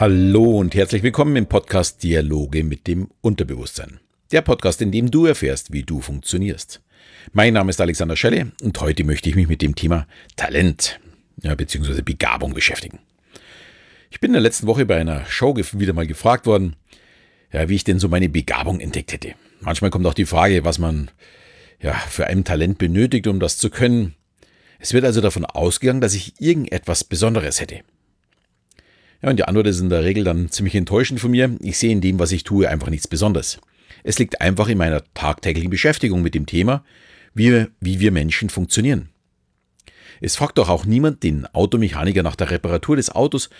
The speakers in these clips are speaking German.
Hallo und herzlich willkommen im Podcast Dialoge mit dem Unterbewusstsein. Der Podcast, in dem du erfährst, wie du funktionierst. Mein Name ist Alexander Schelle und heute möchte ich mich mit dem Thema Talent ja, bzw. Begabung beschäftigen. Ich bin in der letzten Woche bei einer Show wieder mal gefragt worden, ja, wie ich denn so meine Begabung entdeckt hätte. Manchmal kommt auch die Frage, was man ja, für ein Talent benötigt, um das zu können. Es wird also davon ausgegangen, dass ich irgendetwas Besonderes hätte. Ja, und die Antwort ist in der Regel dann ziemlich enttäuschend von mir. Ich sehe in dem, was ich tue, einfach nichts Besonderes. Es liegt einfach in meiner tagtäglichen Beschäftigung mit dem Thema, wie, wie wir Menschen funktionieren. Es fragt doch auch niemand den Automechaniker nach der Reparatur des Autos,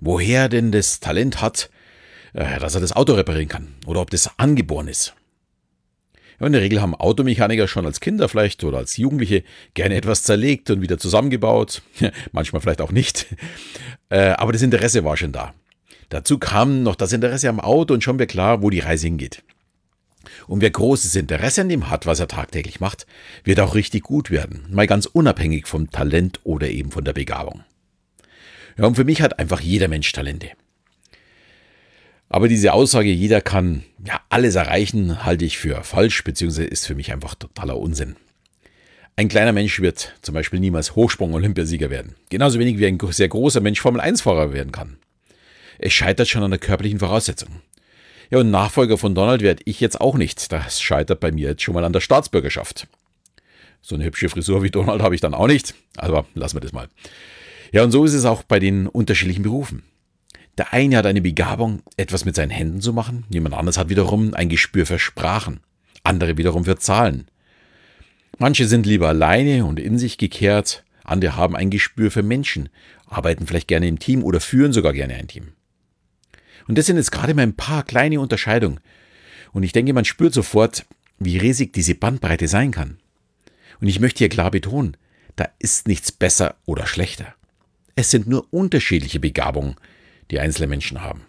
woher er denn das Talent hat, äh, dass er das Auto reparieren kann oder ob das angeboren ist. Ja, in der Regel haben Automechaniker schon als Kinder vielleicht oder als Jugendliche gerne etwas zerlegt und wieder zusammengebaut. Manchmal vielleicht auch nicht. Äh, aber das Interesse war schon da. Dazu kam noch das Interesse am Auto und schon wäre klar, wo die Reise hingeht. Und wer großes Interesse an dem hat, was er tagtäglich macht, wird auch richtig gut werden. Mal ganz unabhängig vom Talent oder eben von der Begabung. Ja, und für mich hat einfach jeder Mensch Talente. Aber diese Aussage, jeder kann ja alles erreichen, halte ich für falsch, beziehungsweise ist für mich einfach totaler Unsinn. Ein kleiner Mensch wird zum Beispiel niemals Hochsprung-Olympiasieger werden. Genauso wenig wie ein sehr großer Mensch Formel-1-Fahrer werden kann. Es scheitert schon an der körperlichen Voraussetzung. Ja, und Nachfolger von Donald werde ich jetzt auch nicht. Das scheitert bei mir jetzt schon mal an der Staatsbürgerschaft. So eine hübsche Frisur wie Donald habe ich dann auch nicht. Aber lassen wir das mal. Ja, und so ist es auch bei den unterschiedlichen Berufen. Der eine hat eine Begabung, etwas mit seinen Händen zu machen, jemand anderes hat wiederum ein Gespür für Sprachen, andere wiederum für Zahlen. Manche sind lieber alleine und in sich gekehrt, andere haben ein Gespür für Menschen, arbeiten vielleicht gerne im Team oder führen sogar gerne ein Team. Und das sind jetzt gerade mal ein paar kleine Unterscheidungen. Und ich denke, man spürt sofort, wie riesig diese Bandbreite sein kann. Und ich möchte hier klar betonen, da ist nichts besser oder schlechter. Es sind nur unterschiedliche Begabungen, die einzelne Menschen haben.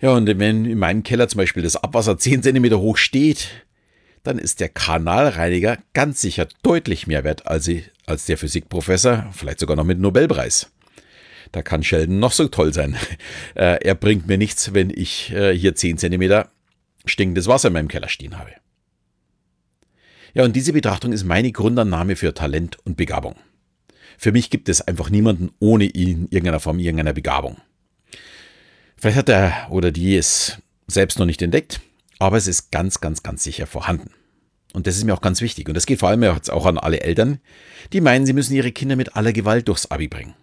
Ja, und wenn in meinem Keller zum Beispiel das Abwasser 10 cm hoch steht, dann ist der Kanalreiniger ganz sicher deutlich mehr wert als, als der Physikprofessor, vielleicht sogar noch mit Nobelpreis. Da kann Sheldon noch so toll sein. Äh, er bringt mir nichts, wenn ich äh, hier 10 cm stinkendes Wasser in meinem Keller stehen habe. Ja, und diese Betrachtung ist meine Grundannahme für Talent und Begabung. Für mich gibt es einfach niemanden ohne ihn irgendeiner Form, irgendeiner Begabung. Vielleicht hat er oder die es selbst noch nicht entdeckt, aber es ist ganz, ganz, ganz sicher vorhanden. Und das ist mir auch ganz wichtig. Und das geht vor allem auch an alle Eltern, die meinen, sie müssen ihre Kinder mit aller Gewalt durchs Abi bringen.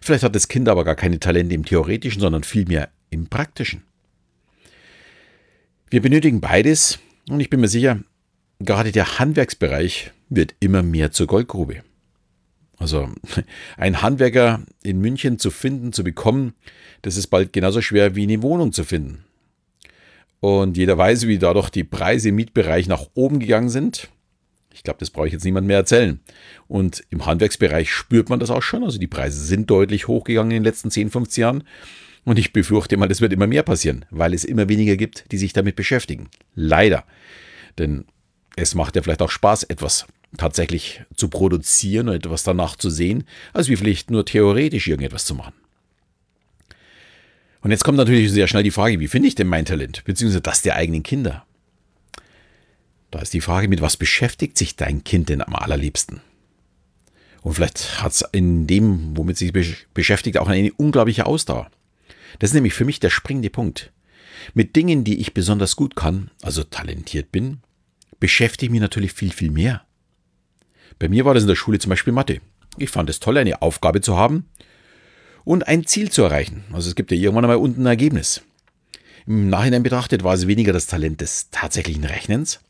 Vielleicht hat das Kind aber gar keine Talente im Theoretischen, sondern vielmehr im Praktischen. Wir benötigen beides und ich bin mir sicher, gerade der Handwerksbereich wird immer mehr zur Goldgrube. Also ein Handwerker in München zu finden, zu bekommen, das ist bald genauso schwer wie eine Wohnung zu finden. Und jeder weiß, wie dadurch die Preise im Mietbereich nach oben gegangen sind. Ich glaube, das brauche ich jetzt niemand mehr erzählen. Und im Handwerksbereich spürt man das auch schon. Also die Preise sind deutlich hochgegangen in den letzten 10, 15 Jahren. Und ich befürchte mal, das wird immer mehr passieren, weil es immer weniger gibt, die sich damit beschäftigen. Leider. Denn es macht ja vielleicht auch Spaß, etwas tatsächlich zu produzieren und etwas danach zu sehen, als wie vielleicht nur theoretisch irgendetwas zu machen. Und jetzt kommt natürlich sehr schnell die Frage, wie finde ich denn mein Talent, beziehungsweise das der eigenen Kinder? Da ist die Frage, mit was beschäftigt sich dein Kind denn am allerliebsten? Und vielleicht hat es in dem, womit sich beschäftigt, auch eine unglaubliche Ausdauer. Das ist nämlich für mich der springende Punkt. Mit Dingen, die ich besonders gut kann, also talentiert bin, beschäftige ich mich natürlich viel, viel mehr. Bei mir war das in der Schule zum Beispiel Mathe. Ich fand es toll, eine Aufgabe zu haben und ein Ziel zu erreichen. Also es gibt ja irgendwann einmal unten ein Ergebnis. Im Nachhinein betrachtet war es weniger das Talent des tatsächlichen Rechnens,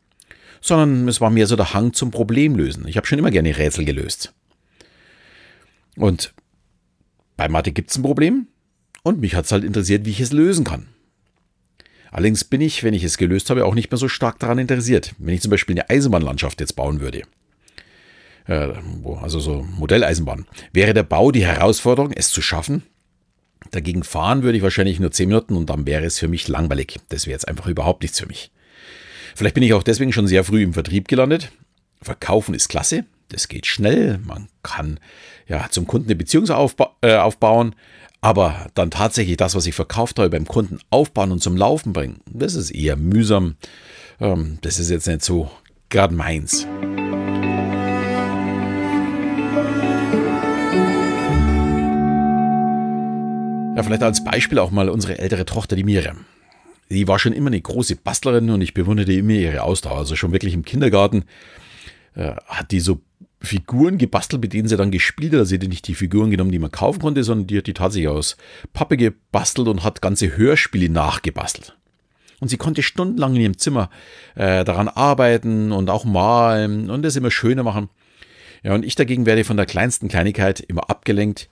sondern es war mehr so der Hang zum Problemlösen. Ich habe schon immer gerne Rätsel gelöst. Und bei Mathe gibt es ein Problem und mich hat es halt interessiert, wie ich es lösen kann. Allerdings bin ich, wenn ich es gelöst habe, auch nicht mehr so stark daran interessiert. Wenn ich zum Beispiel eine Eisenbahnlandschaft jetzt bauen würde, also so Modelleisenbahn, wäre der Bau die Herausforderung, es zu schaffen. Dagegen fahren würde ich wahrscheinlich nur 10 Minuten und dann wäre es für mich langweilig. Das wäre jetzt einfach überhaupt nichts für mich. Vielleicht bin ich auch deswegen schon sehr früh im Vertrieb gelandet. Verkaufen ist klasse, das geht schnell, man kann ja zum Kunden eine Beziehung aufba äh, aufbauen, Aber dann tatsächlich das, was ich verkauft habe, beim Kunden aufbauen und zum Laufen bringen, das ist eher mühsam. Ähm, das ist jetzt nicht so gerade meins. Ja, vielleicht als Beispiel auch mal unsere ältere Tochter, die Miriam. Die war schon immer eine große Bastlerin und ich bewunderte immer ihre Ausdauer. Also schon wirklich im Kindergarten äh, hat die so Figuren gebastelt, mit denen sie dann gespielt hat. Also sie hat nicht die Figuren genommen, die man kaufen konnte, sondern die hat die tatsächlich aus Pappe gebastelt und hat ganze Hörspiele nachgebastelt. Und sie konnte stundenlang in ihrem Zimmer äh, daran arbeiten und auch malen und das immer schöner machen. Ja, und ich dagegen werde von der kleinsten Kleinigkeit immer abgelenkt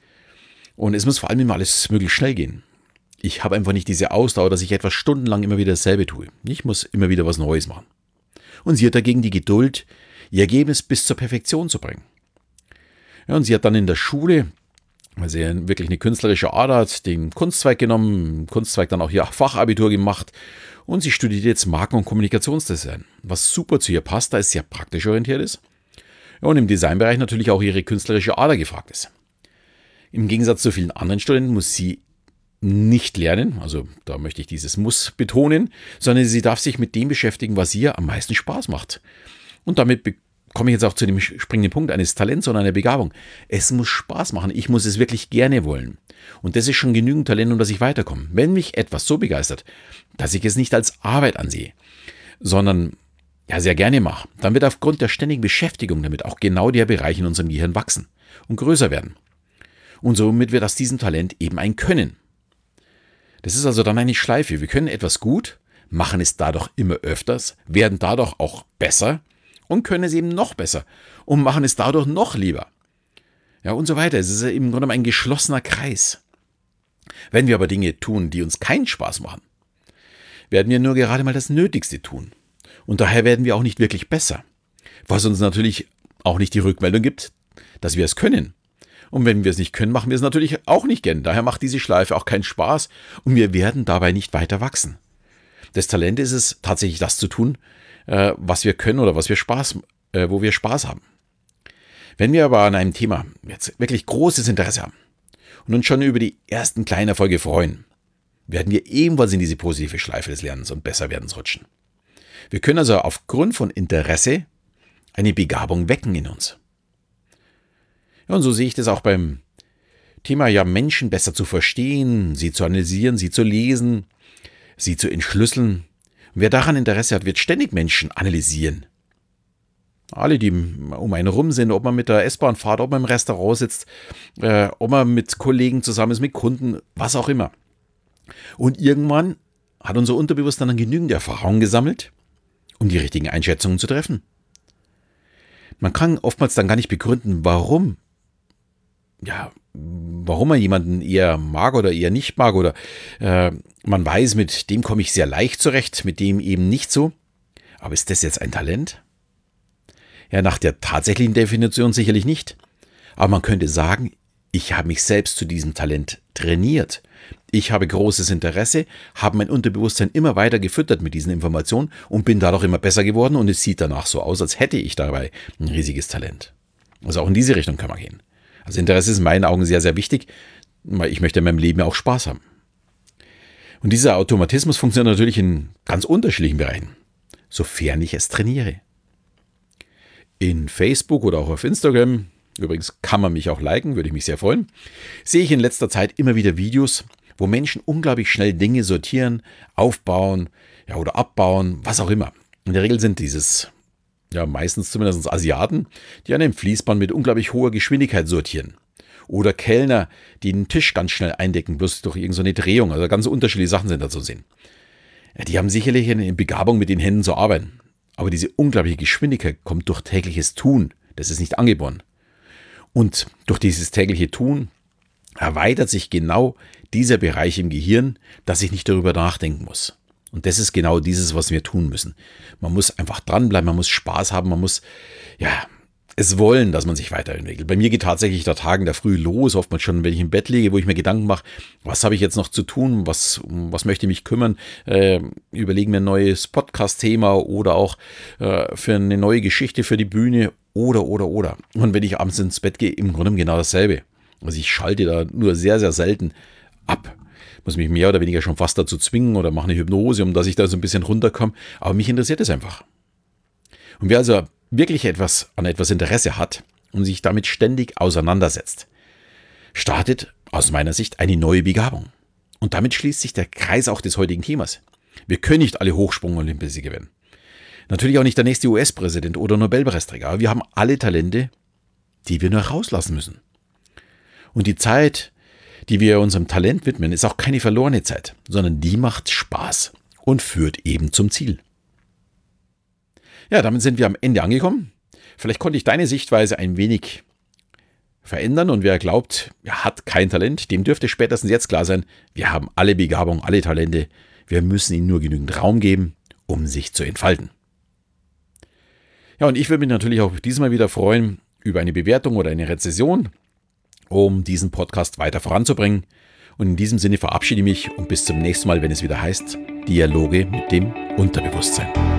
und es muss vor allem immer alles möglichst schnell gehen. Ich habe einfach nicht diese Ausdauer, dass ich etwas stundenlang immer wieder dasselbe tue. Ich muss immer wieder was Neues machen. Und sie hat dagegen die Geduld, ihr Ergebnis bis zur Perfektion zu bringen. Ja, und sie hat dann in der Schule, weil sie wirklich eine künstlerische Ader hat, den Kunstzweig genommen, Kunstzweig dann auch ihr Fachabitur gemacht und sie studiert jetzt Marken- und Kommunikationsdesign, was super zu ihr passt, da es sehr praktisch orientiert ist. Ja, und im Designbereich natürlich auch ihre künstlerische Ader gefragt ist. Im Gegensatz zu vielen anderen Studenten muss sie nicht lernen, also da möchte ich dieses Muss betonen, sondern sie darf sich mit dem beschäftigen, was ihr am meisten Spaß macht. Und damit komme ich jetzt auch zu dem springenden Punkt eines Talents oder einer Begabung. Es muss Spaß machen, ich muss es wirklich gerne wollen. Und das ist schon genügend Talent, um dass ich weiterkomme. Wenn mich etwas so begeistert, dass ich es nicht als Arbeit ansehe, sondern ja sehr gerne mache, dann wird aufgrund der ständigen Beschäftigung damit auch genau der Bereich in unserem Gehirn wachsen und größer werden. Und somit wird aus diesem Talent eben ein Können. Das ist also dann eine Schleife. Wir können etwas gut, machen es dadurch immer öfters, werden dadurch auch besser und können es eben noch besser und machen es dadurch noch lieber. Ja, und so weiter. Es ist im Grunde ein geschlossener Kreis. Wenn wir aber Dinge tun, die uns keinen Spaß machen, werden wir nur gerade mal das Nötigste tun. Und daher werden wir auch nicht wirklich besser. Was uns natürlich auch nicht die Rückmeldung gibt, dass wir es können. Und wenn wir es nicht können, machen wir es natürlich auch nicht gern. Daher macht diese Schleife auch keinen Spaß und wir werden dabei nicht weiter wachsen. Das Talent ist es, tatsächlich das zu tun, äh, was wir können oder was wir Spaß, äh, wo wir Spaß haben. Wenn wir aber an einem Thema jetzt wirklich großes Interesse haben und uns schon über die ersten kleinen Erfolge freuen, werden wir ebenfalls in diese positive Schleife des Lernens und Besserwerdens rutschen. Wir können also aufgrund von Interesse eine Begabung wecken in uns. Ja, und so sehe ich das auch beim Thema ja Menschen besser zu verstehen, sie zu analysieren, sie zu lesen, sie zu entschlüsseln. Und wer daran Interesse hat, wird ständig Menschen analysieren. Alle, die um einen rum sind, ob man mit der S-Bahn fährt, ob man im Restaurant sitzt, äh, ob man mit Kollegen zusammen ist, mit Kunden, was auch immer. Und irgendwann hat unser Unterbewusstsein dann genügend Erfahrung gesammelt, um die richtigen Einschätzungen zu treffen. Man kann oftmals dann gar nicht begründen, warum ja, warum man jemanden eher mag oder eher nicht mag oder äh, man weiß, mit dem komme ich sehr leicht zurecht, mit dem eben nicht so. Aber ist das jetzt ein Talent? Ja, nach der tatsächlichen Definition sicherlich nicht. Aber man könnte sagen, ich habe mich selbst zu diesem Talent trainiert. Ich habe großes Interesse, habe mein Unterbewusstsein immer weiter gefüttert mit diesen Informationen und bin dadurch immer besser geworden und es sieht danach so aus, als hätte ich dabei ein riesiges Talent. Also auch in diese Richtung kann man gehen. Also Interesse ist in meinen Augen sehr, sehr wichtig, weil ich möchte in meinem Leben auch Spaß haben. Und dieser Automatismus funktioniert natürlich in ganz unterschiedlichen Bereichen, sofern ich es trainiere. In Facebook oder auch auf Instagram, übrigens kann man mich auch liken, würde ich mich sehr freuen, sehe ich in letzter Zeit immer wieder Videos, wo Menschen unglaublich schnell Dinge sortieren, aufbauen ja, oder abbauen, was auch immer. In der Regel sind dieses ja meistens zumindest Asiaten, die an dem Fließband mit unglaublich hoher Geschwindigkeit sortieren. Oder Kellner, die den Tisch ganz schnell eindecken, bloß durch irgendeine Drehung. Also ganz unterschiedliche Sachen sind da zu sehen. Die haben sicherlich eine Begabung, mit den Händen zu arbeiten. Aber diese unglaubliche Geschwindigkeit kommt durch tägliches Tun. Das ist nicht angeboren. Und durch dieses tägliche Tun erweitert sich genau dieser Bereich im Gehirn, dass ich nicht darüber nachdenken muss. Und das ist genau dieses, was wir tun müssen. Man muss einfach dranbleiben, man muss Spaß haben, man muss, ja, es wollen, dass man sich weiterentwickelt. Bei mir geht tatsächlich der Tag in der Früh los, oftmals schon, wenn ich im Bett liege, wo ich mir Gedanken mache, was habe ich jetzt noch zu tun, was, was möchte ich mich kümmern, äh, überlegen mir ein neues Podcast-Thema oder auch äh, für eine neue Geschichte für die Bühne oder, oder, oder. Und wenn ich abends ins Bett gehe, im Grunde genau dasselbe. Also ich schalte da nur sehr, sehr selten ab. Muss mich mehr oder weniger schon fast dazu zwingen oder mache eine Hypnose, um dass ich da so ein bisschen runterkomme. Aber mich interessiert es einfach. Und wer also wirklich etwas an etwas Interesse hat und sich damit ständig auseinandersetzt, startet aus meiner Sicht eine neue Begabung. Und damit schließt sich der Kreis auch des heutigen Themas. Wir können nicht alle Hochsprung-Olympiasi gewinnen. Natürlich auch nicht der nächste US-Präsident oder Nobelpreisträger, aber wir haben alle Talente, die wir nur rauslassen müssen. Und die Zeit, die wir unserem Talent widmen, ist auch keine verlorene Zeit, sondern die macht Spaß und führt eben zum Ziel. Ja, damit sind wir am Ende angekommen. Vielleicht konnte ich deine Sichtweise ein wenig verändern und wer glaubt, er hat kein Talent, dem dürfte spätestens jetzt klar sein, wir haben alle Begabung, alle Talente, wir müssen ihnen nur genügend Raum geben, um sich zu entfalten. Ja, und ich würde mich natürlich auch diesmal wieder freuen über eine Bewertung oder eine Rezession, um diesen Podcast weiter voranzubringen. Und in diesem Sinne verabschiede ich mich und bis zum nächsten Mal, wenn es wieder heißt Dialoge mit dem Unterbewusstsein.